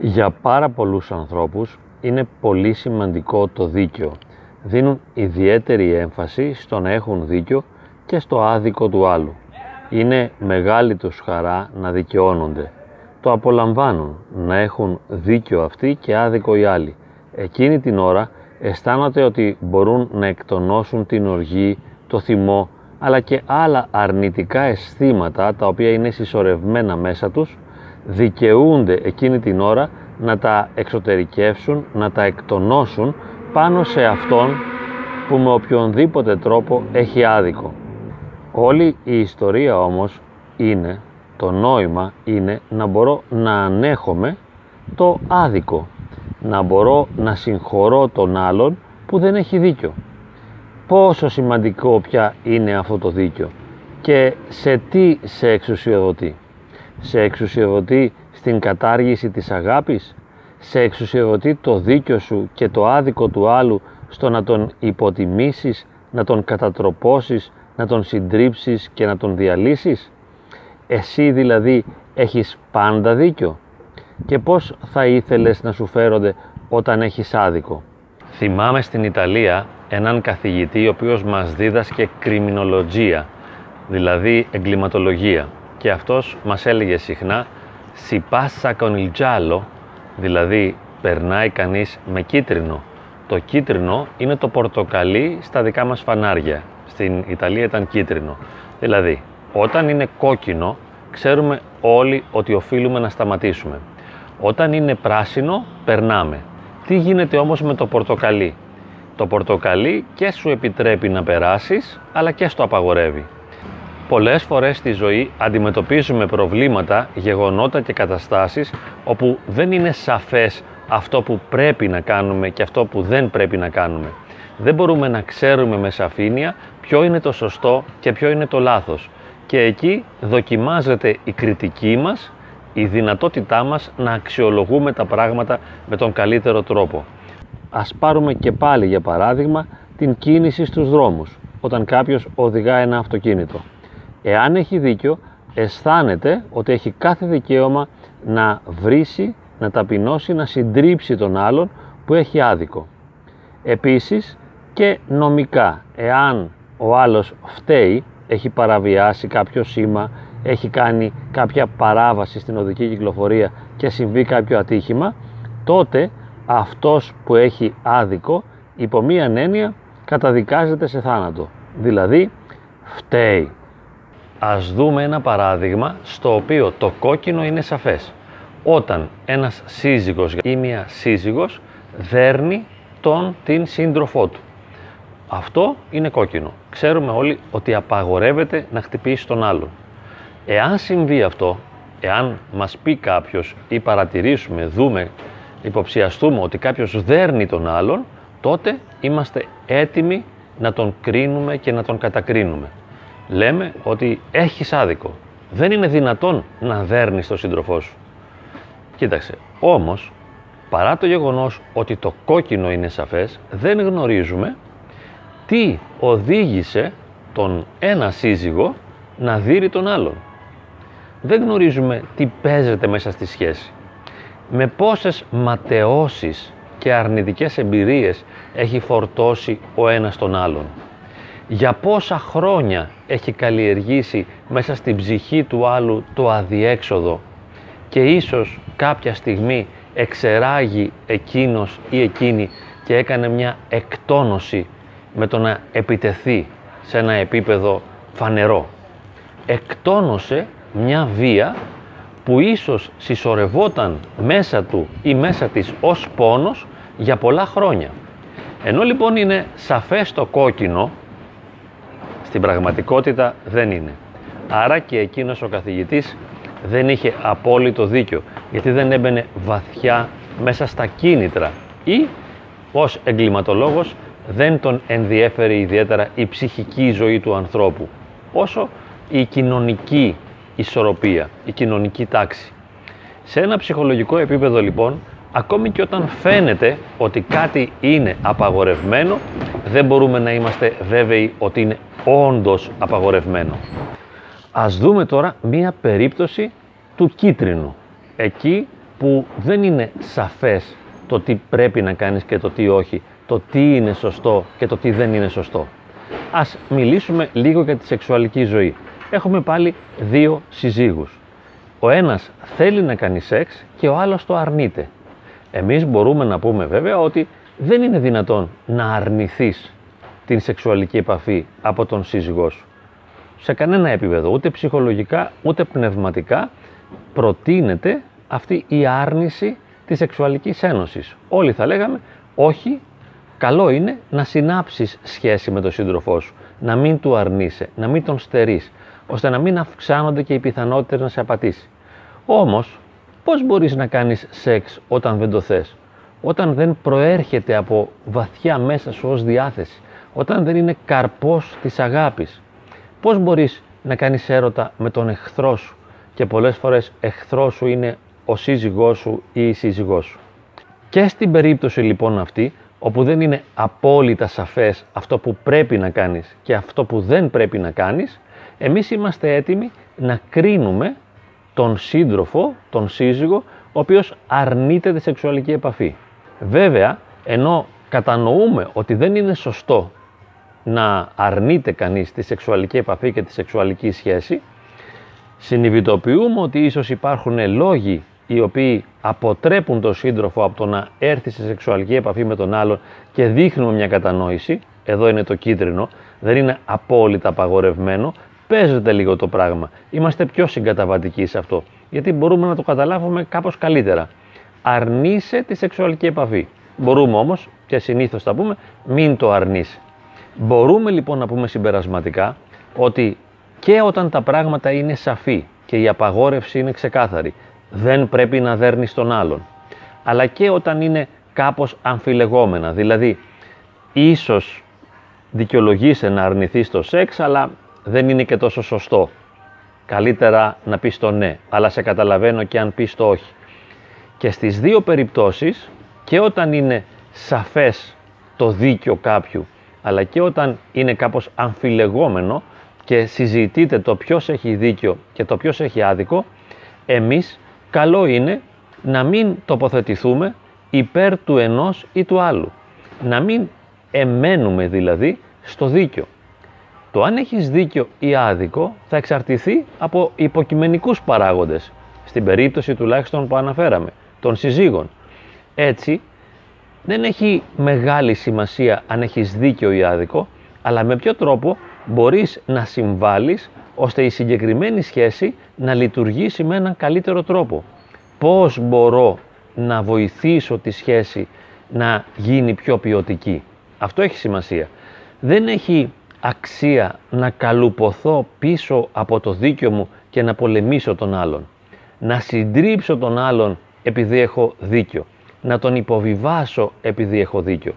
Για πάρα πολλούς ανθρώπους είναι πολύ σημαντικό το δίκαιο. Δίνουν ιδιαίτερη έμφαση στο να έχουν δίκιο και στο άδικο του άλλου. Είναι μεγάλη τους χαρά να δικαιώνονται. Το απολαμβάνουν να έχουν δίκιο αυτοί και άδικο οι άλλοι. Εκείνη την ώρα αισθάνονται ότι μπορούν να εκτονώσουν την οργή, το θυμό, αλλά και άλλα αρνητικά αισθήματα τα οποία είναι συσσωρευμένα μέσα τους, δικαιούνται εκείνη την ώρα να τα εξωτερικεύσουν, να τα εκτονώσουν πάνω σε αυτόν που με οποιονδήποτε τρόπο έχει άδικο. Όλη η ιστορία όμως είναι, το νόημα είναι να μπορώ να ανέχομαι το άδικο, να μπορώ να συγχωρώ τον άλλον που δεν έχει δίκιο. Πόσο σημαντικό πια είναι αυτό το δίκιο και σε τι σε εξουσιοδοτεί. Σε εξουσιοδοτεί στην κατάργηση της αγάπης, σε εξουσιοδοτεί το δίκιο σου και το άδικο του άλλου στο να τον υποτιμήσεις, να τον κατατροπώσεις, να τον συντρίψεις και να τον διαλύσεις; Εσύ δηλαδή έχεις πάντα δίκιο και πώς θα ήθελες να σου φέρονται όταν έχεις άδικο; Θυμάμαι στην Ιταλία έναν καθηγητή ο οποίος μας δίδασκε κριμινολογία, δηλαδή εγκληματολογία και αυτός μας έλεγε συχνά «Si passa con il giallo», δηλαδή περνάει κανείς με κίτρινο. Το κίτρινο είναι το πορτοκαλί στα δικά μας φανάρια. Στην Ιταλία ήταν κίτρινο. Δηλαδή, όταν είναι κόκκινο, ξέρουμε όλοι ότι οφείλουμε να σταματήσουμε. Όταν είναι πράσινο, περνάμε. Τι γίνεται όμως με το πορτοκαλί; Το πορτοκαλί και σου επιτρέπει να περάσεις, αλλά και στο απαγορεύει. Πολλές φορές στη ζωή αντιμετωπίζουμε προβλήματα, γεγονότα και καταστάσεις όπου δεν είναι σαφές αυτό που πρέπει να κάνουμε και αυτό που δεν πρέπει να κάνουμε. Δεν μπορούμε να ξέρουμε με σαφήνεια ποιο είναι το σωστό και ποιο είναι το λάθος. Και εκεί δοκιμάζεται η κριτική μας, η δυνατότητά μας να αξιολογούμε τα πράγματα με τον καλύτερο τρόπο. Ας πάρουμε και πάλι για παράδειγμα την κίνηση στους δρόμους, όταν κάποιος οδηγά ένα αυτοκίνητο. Εάν έχει δίκιο, αισθάνεται ότι έχει κάθε δικαίωμα να βρίσει, να ταπεινώσει, να συντρίψει τον άλλον που έχει άδικο. Επίσης και νομικά, εάν ο άλλος φταίει, έχει παραβιάσει κάποιο σήμα, έχει κάνει κάποια παράβαση στην οδική κυκλοφορία και συμβεί κάποιο ατύχημα, τότε αυτός που έχει άδικο, υπό μία έννοια, καταδικάζεται σε θάνατο. Δηλαδή, φταίει. Ας δούμε ένα παράδειγμα στο οποίο το κόκκινο είναι σαφές. Όταν ένας σύζυγος ή μία σύζυγος δέρνει τον την σύντροφό του. Αυτό είναι κόκκινο. Ξέρουμε όλοι ότι απαγορεύεται να χτυπήσει τον άλλον. Εάν συμβεί αυτό, εάν μας πει κάποιος ή παρατηρήσουμε, δούμε, υποψιαστούμε ότι κάποιος δέρνει τον άλλον, τότε είμαστε έτοιμοι να τον κρίνουμε και να τον κατακρίνουμε λέμε ότι έχεις άδικο. Δεν είναι δυνατόν να δέρνεις τον σύντροφό σου. Κοίταξε, όμως, παρά το γεγονός ότι το κόκκινο είναι σαφές, δεν γνωρίζουμε τι οδήγησε τον ένα σύζυγο να δείρει τον άλλον. Δεν γνωρίζουμε τι παίζεται μέσα στη σχέση. Με πόσες ματαιώσεις και αρνητικές εμπειρίες έχει φορτώσει ο ένας τον άλλον για πόσα χρόνια έχει καλλιεργήσει μέσα στην ψυχή του άλλου το αδιέξοδο; Και ίσως κάποια στιγμή εξεράγει εκείνος ή εκείνη και έκανε μια εκτόνωση με το να επιτεθεί σε ένα επίπεδο φανερό. Εκτόνωσε μια βία που ίσως συσσωρευόταν μέσα του ή μέσα της ως πόνος για πολλά χρόνια. Ενώ λοιπόν είναι σαφές το κόκκινο στην πραγματικότητα δεν είναι. Άρα και εκείνος ο καθηγητής δεν είχε απόλυτο δίκιο, γιατί δεν έμπαινε βαθιά μέσα στα κίνητρα ή ως εγκληματολόγος δεν τον ενδιέφερε ιδιαίτερα η ψυχική ζωή του ανθρώπου, όσο η κοινωνική ισορροπία, η κοινωνική τάξη. Σε ένα ψυχολογικό επίπεδο λοιπόν ακόμη και όταν φαίνεται ότι κάτι είναι απαγορευμένο, δεν μπορούμε να είμαστε βέβαιοι ότι είναι όντως απαγορευμένο. Ας δούμε τώρα μία περίπτωση του κίτρινου. Εκεί που δεν είναι σαφές το τι πρέπει να κάνεις και το τι όχι, το τι είναι σωστό και το τι δεν είναι σωστό. Ας μιλήσουμε λίγο για τη σεξουαλική ζωή. Έχουμε πάλι δύο συζύγους. Ο ένας θέλει να κάνει σεξ και ο άλλος το αρνείται. Εμείς μπορούμε να πούμε βέβαια ότι δεν είναι δυνατόν να αρνηθείς την σεξουαλική επαφή από τον σύζυγό σου. Σε κανένα επίπεδο, ούτε ψυχολογικά, ούτε πνευματικά, προτείνεται αυτή η άρνηση της σεξουαλικής ένωσης. Όλοι θα λέγαμε, όχι, καλό είναι να συνάψεις σχέση με τον σύντροφό σου, να μην του αρνείσαι, να μην τον στερείς, ώστε να μην αυξάνονται και οι πιθανότητες να σε απατήσει. Όμως, πώς μπορείς να κάνεις σεξ όταν δεν το θες, όταν δεν προέρχεται από βαθιά μέσα σου ως διάθεση, όταν δεν είναι καρπός της αγάπης. Πώς μπορείς να κάνεις έρωτα με τον εχθρό σου; Και πολλές φορές εχθρός σου είναι ο σύζυγός σου ή η σύζυγός σου. Και στην περίπτωση λοιπόν αυτή, όπου δεν είναι απόλυτα σαφές αυτό που πρέπει να κάνεις και αυτό που δεν πρέπει να κάνεις, εμείς είμαστε έτοιμοι να κρίνουμε τον σύντροφο, τον σύζυγο, ο οποίος αρνείται τη σεξουαλική επαφή. Βέβαια, ενώ κατανοούμε ότι δεν είναι σωστό να αρνείται κανείς τη σεξουαλική επαφή και τη σεξουαλική σχέση, συνειδητοποιούμε ότι ίσως υπάρχουν λόγοι οι οποίοι αποτρέπουν τον σύντροφο από το να έρθει σε σεξουαλική επαφή με τον άλλον και δείχνουμε μια κατανόηση, εδώ είναι το κίτρινο, δεν είναι απόλυτα απαγορευμένο, παίζεται λίγο το πράγμα. Είμαστε πιο συγκαταβατικοί σε αυτό, γιατί μπορούμε να το καταλάβουμε κάπως καλύτερα. Αρνείσαι τη σεξουαλική επαφή. Μπορούμε όμως, και συνήθως θα πούμε, μην το αρνείσαι. Μπορούμε λοιπόν να πούμε συμπερασματικά ότι και όταν τα πράγματα είναι σαφή και η απαγόρευση είναι ξεκάθαρη, δεν πρέπει να δέρνεις τον άλλον. Αλλά και όταν είναι κάπως αμφιλεγόμενα, δηλαδή ίσως δικαιολογείσαι να αρνηθείς το σεξ, αλλά δεν είναι και τόσο σωστό. Καλύτερα να πεις το ναι, αλλά σε καταλαβαίνω και αν πεις το όχι. Και στις δύο περιπτώσεις, και όταν είναι σαφές το δίκιο κάποιου, αλλά και όταν είναι κάπως αμφιλεγόμενο και συζητείτε το ποιος έχει δίκιο και το ποιος έχει άδικο, εμείς καλό είναι να μην τοποθετηθούμε υπέρ του ενός ή του άλλου. Να μην εμένουμε δηλαδή στο δίκιο. Το αν έχεις δίκιο ή άδικο θα εξαρτηθεί από υποκειμενικούς παράγοντες, στην περίπτωση τουλάχιστον που αναφέραμε, των συζύγων. Έτσι, δεν έχει μεγάλη σημασία αν έχεις δίκιο ή άδικο, αλλά με ποιο τρόπο μπορείς να συμβάλλεις ώστε η συγκεκριμένη σχέση να λειτουργήσει με έναν καλύτερο τρόπο. Πώς μπορώ να βοηθήσω τη σχέση να γίνει πιο ποιοτική. Αυτό έχει σημασία. Δεν έχει αξία να καλουποθώ πίσω από το δίκιο μου και να πολεμήσω τον άλλον. Να συντρίψω τον άλλον επειδή έχω δίκιο. Να τον υποβιβάσω επειδή έχω δίκιο.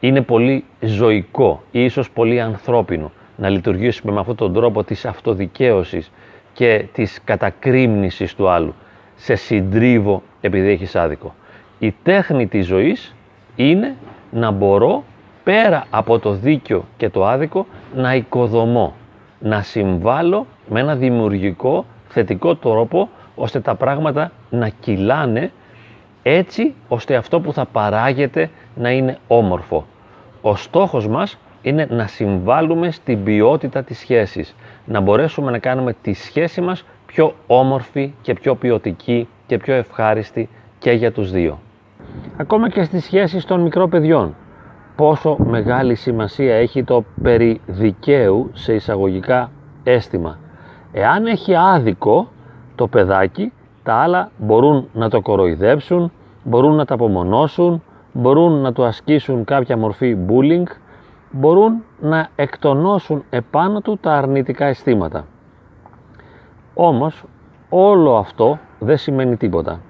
Είναι πολύ ζωικό ή ίσως πολύ ανθρώπινο να λειτουργήσουμε με αυτόν τον τρόπο της αυτοδικαίωσης και της κατακρίμνησης του άλλου. Σε συντρίβω επειδή έχεις άδικο. Η τέχνη της ζωής είναι να μπορώ πέρα από το δίκιο και το άδικο να οικοδομώ, να συμβάλλω με ένα δημιουργικό θετικό τρόπο ώστε τα πράγματα να κυλάνε έτσι ώστε αυτό που θα παράγεται να είναι όμορφο. Ο στόχος μας είναι να συμβάλλουμε στην ποιότητα της σχέσης, να μπορέσουμε να κάνουμε τη σχέση μας πιο όμορφη και πιο ποιοτική και πιο ευχάριστη και για τους δύο. Ακόμα και στις σχέσεις των μικρών παιδιών πόσο μεγάλη σημασία έχει το περί δικαίου σε εισαγωγικά αίσθημα. Εάν έχει άδικο το παιδάκι, τα άλλα μπορούν να το κοροϊδέψουν, μπορούν να τα απομονώσουν, μπορούν να του ασκήσουν κάποια μορφή bullying, μπορούν να εκτονώσουν επάνω του τα αρνητικά αισθήματα. Όμως όλο αυτό δεν σημαίνει τίποτα.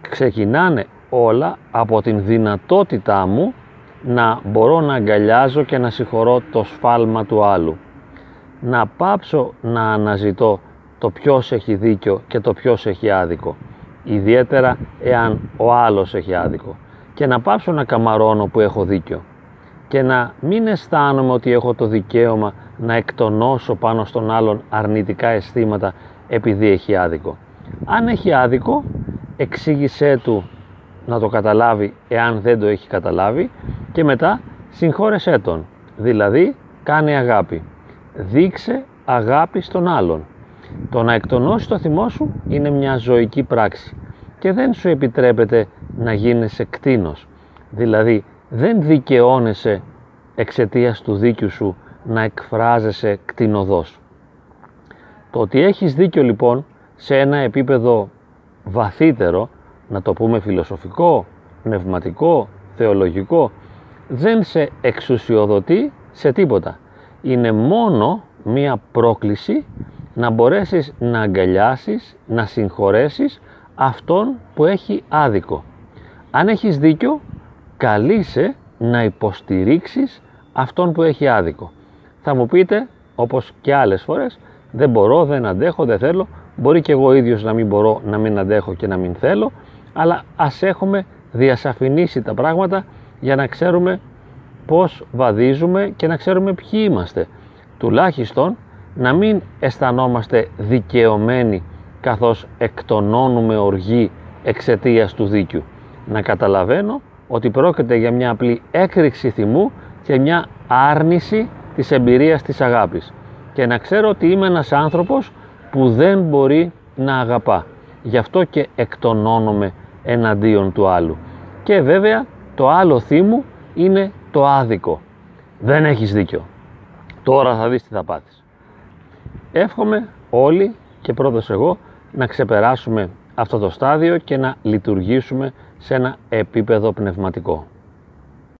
Ξεκινάνε όλα από την δυνατότητά μου να μπορώ να αγκαλιάζω και να συγχωρώ το σφάλμα του άλλου. Να πάψω να αναζητώ το ποιος έχει δίκιο και το ποιος έχει άδικο. Ιδιαίτερα εάν ο άλλος έχει άδικο. Και να πάψω να καμαρώνω που έχω δίκιο. Και να μην αισθάνομαι ότι έχω το δικαίωμα να εκτονώσω πάνω στον άλλον αρνητικά αισθήματα επειδή έχει άδικο. Αν έχει άδικο, εξήγησέ του να το καταλάβει εάν δεν το έχει καταλάβει και μετά συγχώρεσέ τον, δηλαδή κάνε αγάπη. Δείξε αγάπη στον άλλον. Το να εκτονώσεις το θυμό σου είναι μια ζωική πράξη και δεν σου επιτρέπεται να γίνεσαι κτίνος. Δηλαδή δεν δικαιώνεσαι εξαιτίας του δίκιου σου να εκφράζεσαι κτηνοδός. Το ότι έχεις δίκιο λοιπόν σε ένα επίπεδο βαθύτερο, να το πούμε φιλοσοφικό, πνευματικό, θεολογικό, δεν σε εξουσιοδοτεί σε τίποτα. Είναι μόνο μία πρόκληση να μπορέσεις να αγκαλιάσεις, να συγχωρέσεις αυτόν που έχει άδικο. Αν έχεις δίκιο, καλείσαι να υποστηρίξεις αυτόν που έχει άδικο. Θα μου πείτε, όπως και άλλες φορές, δεν μπορώ, δεν αντέχω, δεν θέλω. Μπορεί και εγώ ίδιος να μην μπορώ, να μην αντέχω και να μην θέλω, αλλά ας έχουμε διασαφηνίσει τα πράγματα για να ξέρουμε πώς βαδίζουμε και να ξέρουμε ποιοι είμαστε. Τουλάχιστον να μην αισθανόμαστε δικαιωμένοι καθώς εκτονώνουμε οργή εξαιτίας του δίκιου. Να καταλαβαίνω ότι πρόκειται για μια απλή έκρηξη θυμού και μια άρνηση της εμπειρίας της αγάπης και να ξέρω ότι είμαι ένας άνθρωπος που δεν μπορεί να αγαπά. Γι' αυτό και εκτονώνομαι εναντίον του άλλου. Και βέβαια το άλλο θύμου είναι το άδικο. Δεν έχεις δίκιο. Τώρα θα δεις τι θα πάθεις. Εύχομαι όλοι και πρώτος εγώ να ξεπεράσουμε αυτό το στάδιο και να λειτουργήσουμε σε ένα επίπεδο πνευματικό.